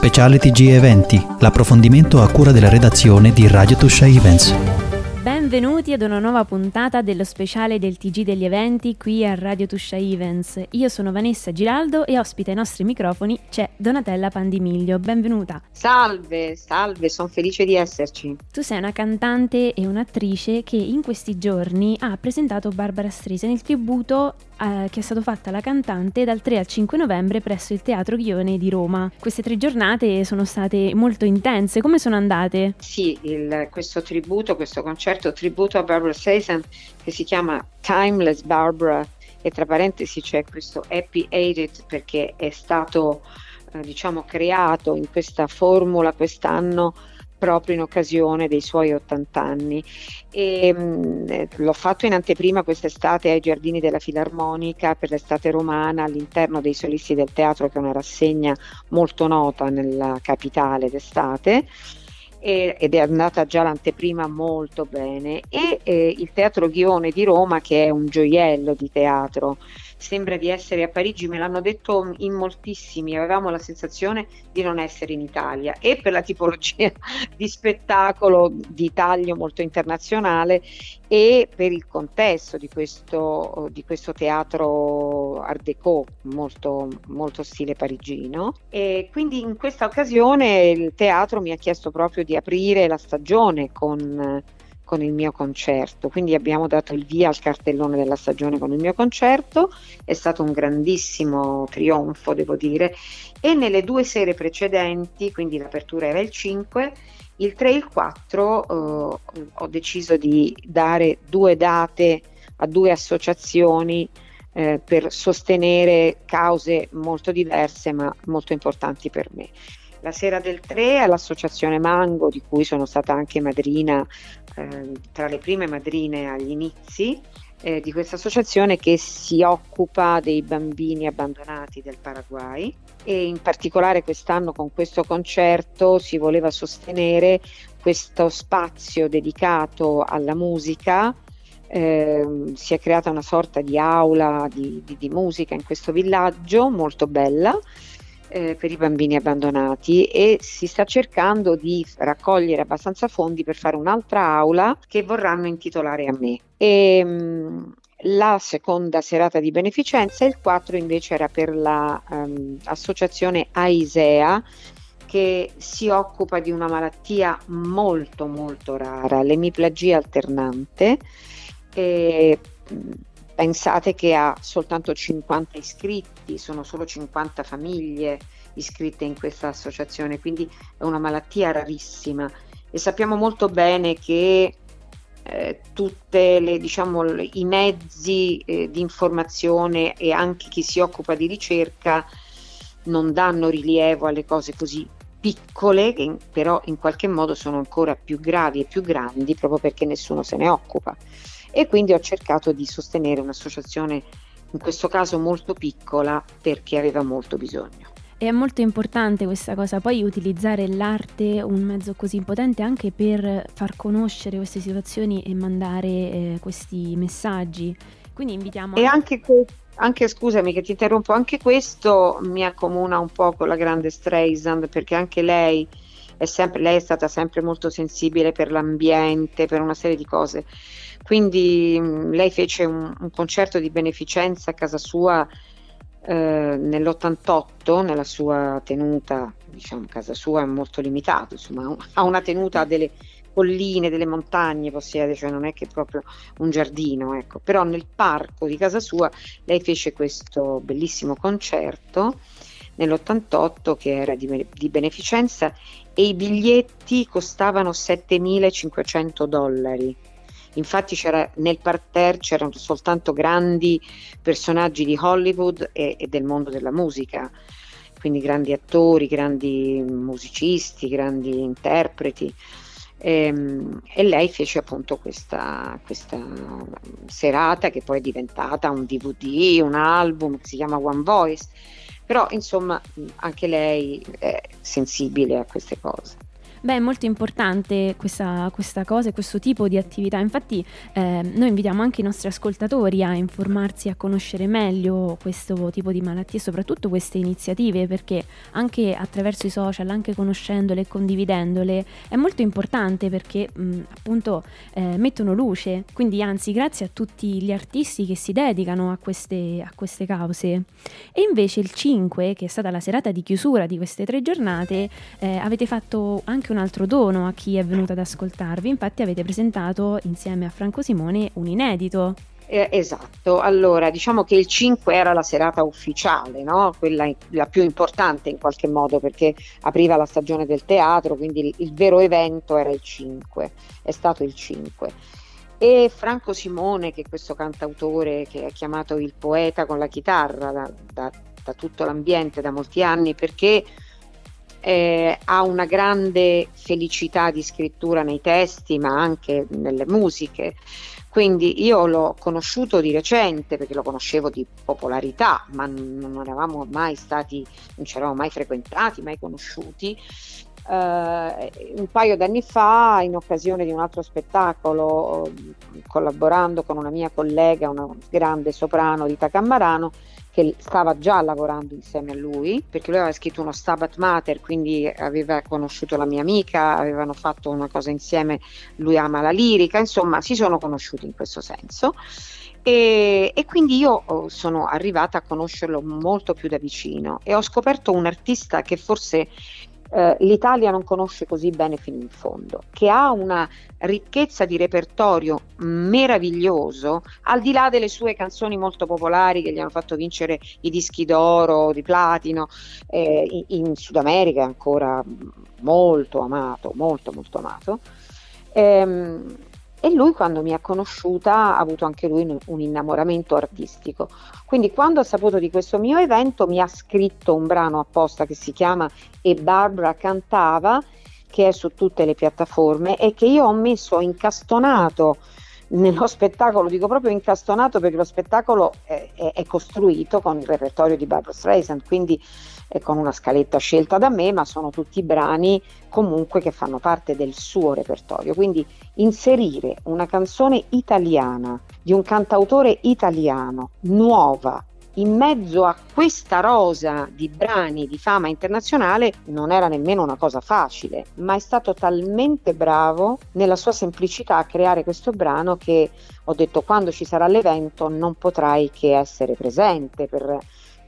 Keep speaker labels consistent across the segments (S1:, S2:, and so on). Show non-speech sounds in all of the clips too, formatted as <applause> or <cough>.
S1: Speciale TG Eventi, l'approfondimento a cura della redazione di Radio Tuscia Events.
S2: Benvenuti ad una nuova puntata dello speciale del TG degli eventi qui a Radio Tuscia Events. Io sono Vanessa Giraldo e ospite ai nostri microfoni c'è Donatella Pandimiglio. Benvenuta.
S3: Salve, salve, sono felice di esserci.
S2: Tu sei una cantante e un'attrice che in questi giorni ha presentato Barbara Streisand il tributo eh, che è stato fatto alla cantante dal 3 al 5 novembre presso il Teatro Ghione di Roma. Queste tre giornate sono state molto intense, come sono andate?
S3: Sì, il, questo tributo, questo concerto tributo a Barbara Streisand che si chiama Timeless Barbara e tra parentesi c'è questo Happy Aided perché è stato eh, diciamo creato in questa formula quest'anno proprio in occasione dei suoi 80 anni. E, mh, l'ho fatto in anteprima quest'estate ai Giardini della Filarmonica per l'estate romana all'interno dei Solisti del Teatro, che è una rassegna molto nota nella capitale d'estate. ed è andata già l'anteprima molto bene e eh, il Teatro Ghione di Roma che è un gioiello di teatro sembra di essere a Parigi, me l'hanno detto in moltissimi, avevamo la sensazione di non essere in Italia. E per la tipologia <laughs> di spettacolo di taglio molto internazionale e per il contesto di questo, di questo teatro art déco molto, molto stile parigino. E quindi in questa occasione il teatro mi ha chiesto proprio di aprire la stagione con con il mio concerto, quindi abbiamo dato il via al cartellone della stagione con il mio concerto, è stato un grandissimo trionfo devo dire. E nelle due sere precedenti, quindi l'apertura era il 5, il 3 e il 4 eh, ho deciso di dare due date a due associazioni eh, per sostenere cause molto diverse ma molto importanti per me. La sera del 3 all'Associazione Mango, di cui sono stata anche madrina, eh, tra le prime madrine agli inizi, eh, di questa associazione che si occupa dei bambini abbandonati del Paraguay. E in particolare quest'anno con questo concerto si voleva sostenere questo spazio dedicato alla musica. Eh, si è creata una sorta di aula di, di, di musica in questo villaggio molto bella eh, per i bambini abbandonati e si sta cercando di raccogliere abbastanza fondi per fare un'altra aula che vorranno intitolare a me. E, mh, mm, la seconda serata di beneficenza, il 4 invece era per l'associazione la, um, AISEA che si occupa di una malattia molto molto rara, l'emiplagia alternante. E, mm, Pensate che ha soltanto 50 iscritti, sono solo 50 famiglie iscritte in questa associazione, quindi è una malattia rarissima. E sappiamo molto bene che eh, tutti diciamo, i mezzi eh, di informazione e anche chi si occupa di ricerca non danno rilievo alle cose così piccole che però in qualche modo sono ancora più gravi e più grandi proprio perché nessuno se ne occupa e quindi ho cercato di sostenere un'associazione in questo caso molto piccola perché aveva molto bisogno.
S2: È molto importante questa cosa, poi utilizzare l'arte, un mezzo così potente anche per far conoscere queste situazioni e mandare eh, questi messaggi. Quindi invitiamo...
S3: E anche, anche, scusami che ti interrompo, anche questo mi accomuna un po' con la grande Streisand perché anche lei è, sempre, lei è stata sempre molto sensibile per l'ambiente, per una serie di cose quindi mh, mm, lei fece un, un, concerto di beneficenza a casa sua eh, nell'88, nella sua tenuta, diciamo casa sua è molto limitato, insomma ha una tenuta delle colline, delle montagne, possiede, cioè non è che proprio un giardino, ecco. però nel parco di casa sua lei fece questo bellissimo concerto nell'88 che era di, di beneficenza e i biglietti costavano 7.500 dollari. Infatti c'era, nel parterre c'erano soltanto grandi personaggi di Hollywood e, e del mondo della musica, quindi grandi attori, grandi musicisti, grandi interpreti. E, ehm, e, lei fece appunto questa, questa, serata che poi è diventata un DVD, un album che si chiama One Voice, però insomma anche lei è sensibile a queste cose.
S2: Beh, è molto importante questa, questa cosa e questo tipo di attività. Infatti, eh, noi invitiamo anche i nostri ascoltatori a informarsi, a conoscere meglio questo tipo di malattie e soprattutto queste iniziative, perché anche attraverso i social, anche conoscendole e condividendole, è molto importante perché mh, appunto eh, mettono luce. Quindi, anzi, grazie a tutti gli artisti che si dedicano a queste, a queste cause. E invece il 5, che è stata la serata di chiusura di queste tre giornate, eh, avete fatto anche un altro dono a chi è venuto ad ascoltarvi, infatti avete presentato insieme a Franco Simone un inedito.
S3: Eh, esatto, allora diciamo che il 5 era la serata ufficiale, no? quella la più importante in qualche modo perché apriva la stagione del teatro, quindi il, il vero evento era il 5, è stato il 5 e Franco Simone, che è questo cantautore che è chiamato il poeta con la chitarra da, da, da tutto l'ambiente da molti anni, perché eh, ha una grande felicità di scrittura nei testi, ma anche nelle musiche. Quindi io l'ho conosciuto di recente perché lo conoscevo di popolarità, ma non eravamo mai stati, non ci eravamo mai frequentati, mai conosciuti. Uh, un paio d'anni fa, in occasione di un altro spettacolo, collaborando con una mia collega, una grande soprano Rita Cammarano, che stava già lavorando insieme a lui, perché lui aveva scritto uno Stabat Mater, quindi aveva conosciuto la mia amica, avevano fatto una cosa insieme, lui ama la lirica, insomma si sono conosciuti in questo senso. E, e, quindi io oh, sono arrivata a conoscerlo molto più da vicino e ho scoperto un artista che forse eh, l'Italia non conosce così bene fino in fondo, che ha una ricchezza di repertorio meraviglioso, al di là delle sue canzoni molto popolari che gli hanno fatto vincere i dischi d'oro, di platino, eh, in, in Sud America è ancora molto amato, molto molto amato. Ehm, e lui quando mi ha conosciuta ha avuto anche lui un, un, innamoramento artistico. Quindi quando ha saputo di questo mio evento mi ha scritto un brano apposta che si chiama E Barbara cantava, che è su tutte le piattaforme e che io ho messo incastonato nello spettacolo, dico proprio incastonato perché lo spettacolo è, è, è costruito con il repertorio di Barbara Streisand, quindi con una scaletta scelta da me, ma sono tutti brani comunque che fanno parte del suo repertorio. Quindi inserire una canzone italiana di un cantautore italiano nuova in mezzo a questa rosa di brani di fama internazionale non era nemmeno una cosa facile, ma è stato talmente bravo nella sua semplicità a creare questo brano che ho detto quando ci sarà l'evento non potrai che essere presente per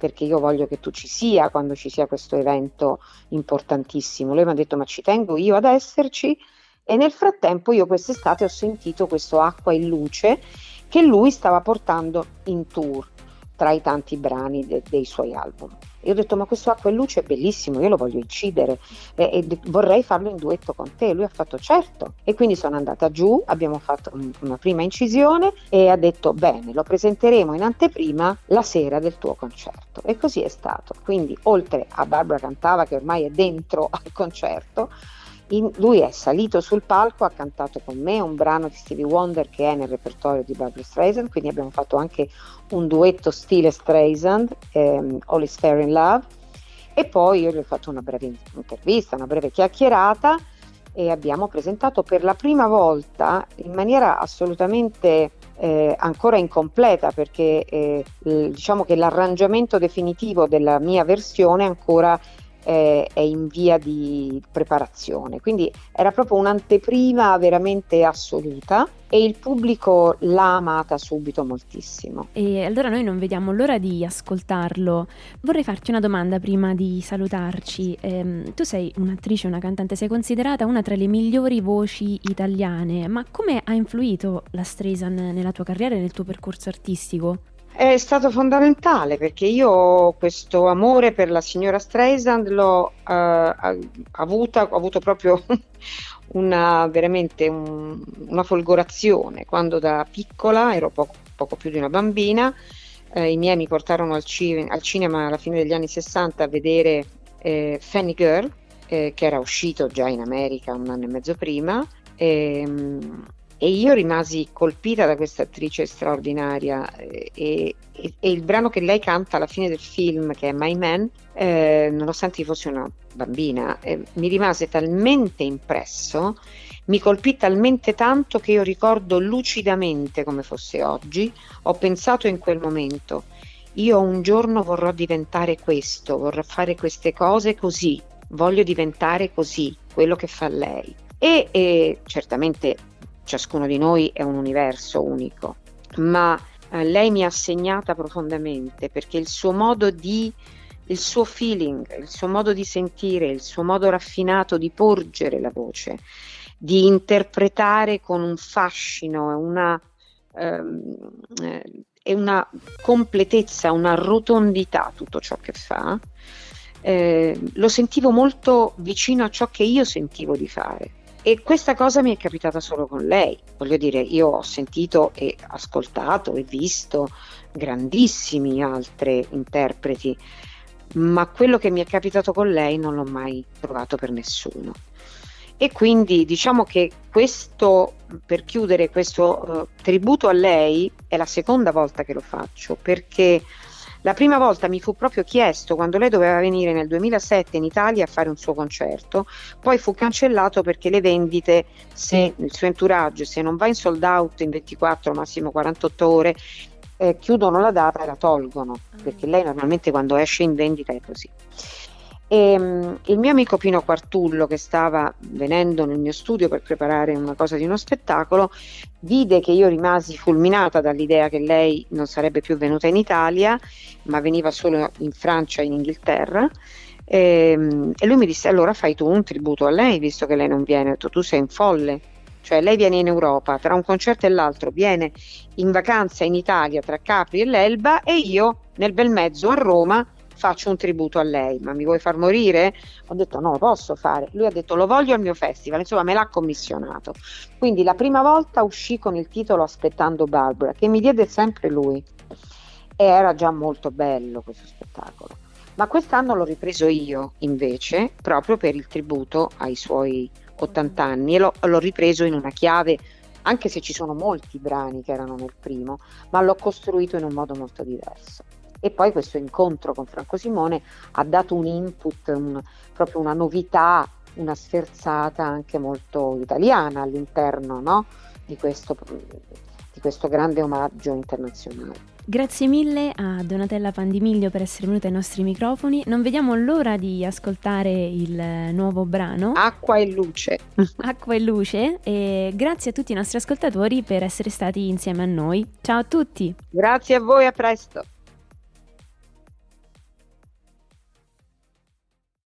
S3: perché io voglio che tu ci sia quando ci sia questo evento importantissimo. Lui mi ha detto ma ci tengo io ad esserci e nel frattempo io quest'estate ho sentito questo acqua in luce che lui stava portando in tour tra i tanti brani de- dei suoi album. E ho detto, ma questo acqua e luce è bellissimo, io lo voglio incidere e, e vorrei farlo in duetto con te. Lui ha fatto certo. E quindi sono andata giù, abbiamo fatto un, una prima incisione e ha detto, bene, lo presenteremo in anteprima la sera del tuo concerto. E così è stato. Quindi, oltre a Barbara Cantava, che ormai è dentro al concerto, in, lui è salito sul palco, ha cantato con me un brano di Stevie Wonder che è nel repertorio di Barbara Streisand, quindi abbiamo fatto anche un duetto stile Streisand, ehm, All is Fair in Love, e poi io gli ho fatto una breve intervista, una breve chiacchierata e abbiamo presentato per la prima volta in maniera assolutamente eh, ancora incompleta perché eh, diciamo che l'arrangiamento definitivo della mia versione ancora eh, è in via di preparazione. Quindi era proprio un'anteprima veramente assoluta e il pubblico l'ha amata subito moltissimo.
S2: E allora noi non vediamo l'ora di ascoltarlo. Vorrei farti una domanda prima di salutarci. Eh, tu sei un'attrice, una cantante, sei considerata una tra le migliori voci italiane, ma come ha influito la Streisand nella tua carriera e nel tuo percorso artistico?
S3: È stato fondamentale perché io questo amore per la signora Streisand l'ho uh, avuta, ho avuto proprio <laughs> una, veramente un, una folgorazione quando da piccola, ero poco, poco più di una bambina, eh, i miei mi portarono al, ci- al, cinema alla fine degli anni 60 a vedere eh, Fanny Girl, eh, che era uscito già in America un anno e mezzo prima. E, ehm, e io rimasi colpita da questa attrice straordinaria eh, e, e, e, il brano che lei canta alla fine del film, che è My Man, eh, nonostante io fossi una bambina, eh, mi rimase talmente impresso, mi colpì talmente tanto che io ricordo lucidamente come fosse oggi, ho pensato in quel momento, io un giorno vorrò diventare questo, vorrò fare queste cose così, voglio diventare così, quello che fa lei. E, e certamente ciascuno di noi è un universo unico, ma eh, lei mi ha segnata profondamente perché il suo modo di il suo feeling, il suo modo di sentire, il suo modo raffinato di porgere la voce, di interpretare con un fascino una, ehm, eh, una completezza, una rotondità tutto ciò che fa, eh, lo sentivo molto vicino a ciò che io sentivo di fare. E questa cosa mi è capitata solo con lei. Voglio dire, io ho sentito e ascoltato e visto grandissimi altri interpreti, ma quello che mi è capitato con lei non l'ho mai trovato per nessuno. E quindi diciamo che questo, per chiudere questo uh, tributo a lei, è la seconda volta che lo faccio, perché la prima volta mi fu proprio chiesto quando lei doveva venire nel 2007 in Italia a fare un suo concerto, poi fu cancellato perché le vendite, se il suo entourage, se non va in sold out in 24, massimo 48 ore, eh, chiudono la data e la tolgono, perché lei normalmente quando esce in vendita è così. E, um, il mio amico Pino Quartullo, che stava venendo nel mio studio per preparare una cosa di uno spettacolo, vide che io rimasi fulminata dall'idea che lei non sarebbe più venuta in Italia, ma veniva solo in Francia e in Inghilterra. E, um, e lui mi disse: Allora fai tu un tributo a lei, visto che lei non viene. Ho detto: Tu sei un folle. Cioè, lei viene in Europa tra un concerto e l'altro, viene in vacanza in Italia tra Capri e l'Elba, e io nel bel mezzo a Roma faccio un tributo a lei, ma mi vuoi far morire? Ho detto no, lo posso fare. Lui ha detto lo voglio al mio festival, insomma me l'ha commissionato. Quindi la prima volta uscì con il titolo Aspettando Barbara, che mi diede sempre lui. E era già molto bello questo spettacolo. Ma quest'anno l'ho ripreso io invece, proprio per il tributo ai suoi 80 anni e l'ho, l'ho ripreso in una chiave anche se ci sono molti brani che erano nel primo, ma l'ho costruito in un modo molto diverso e poi questo incontro con Franco Simone ha dato un input, un, proprio una novità, una sferzata anche molto italiana all'interno no? di, questo, di questo grande omaggio internazionale.
S2: Grazie mille a Donatella Pandimiglio per essere venuta ai nostri microfoni. Non vediamo l'ora di ascoltare il nuovo brano.
S3: Acqua e luce. <laughs>
S2: Acqua e luce. E grazie a tutti i nostri ascoltatori per essere stati insieme a noi. Ciao a tutti.
S3: Grazie a voi, a presto.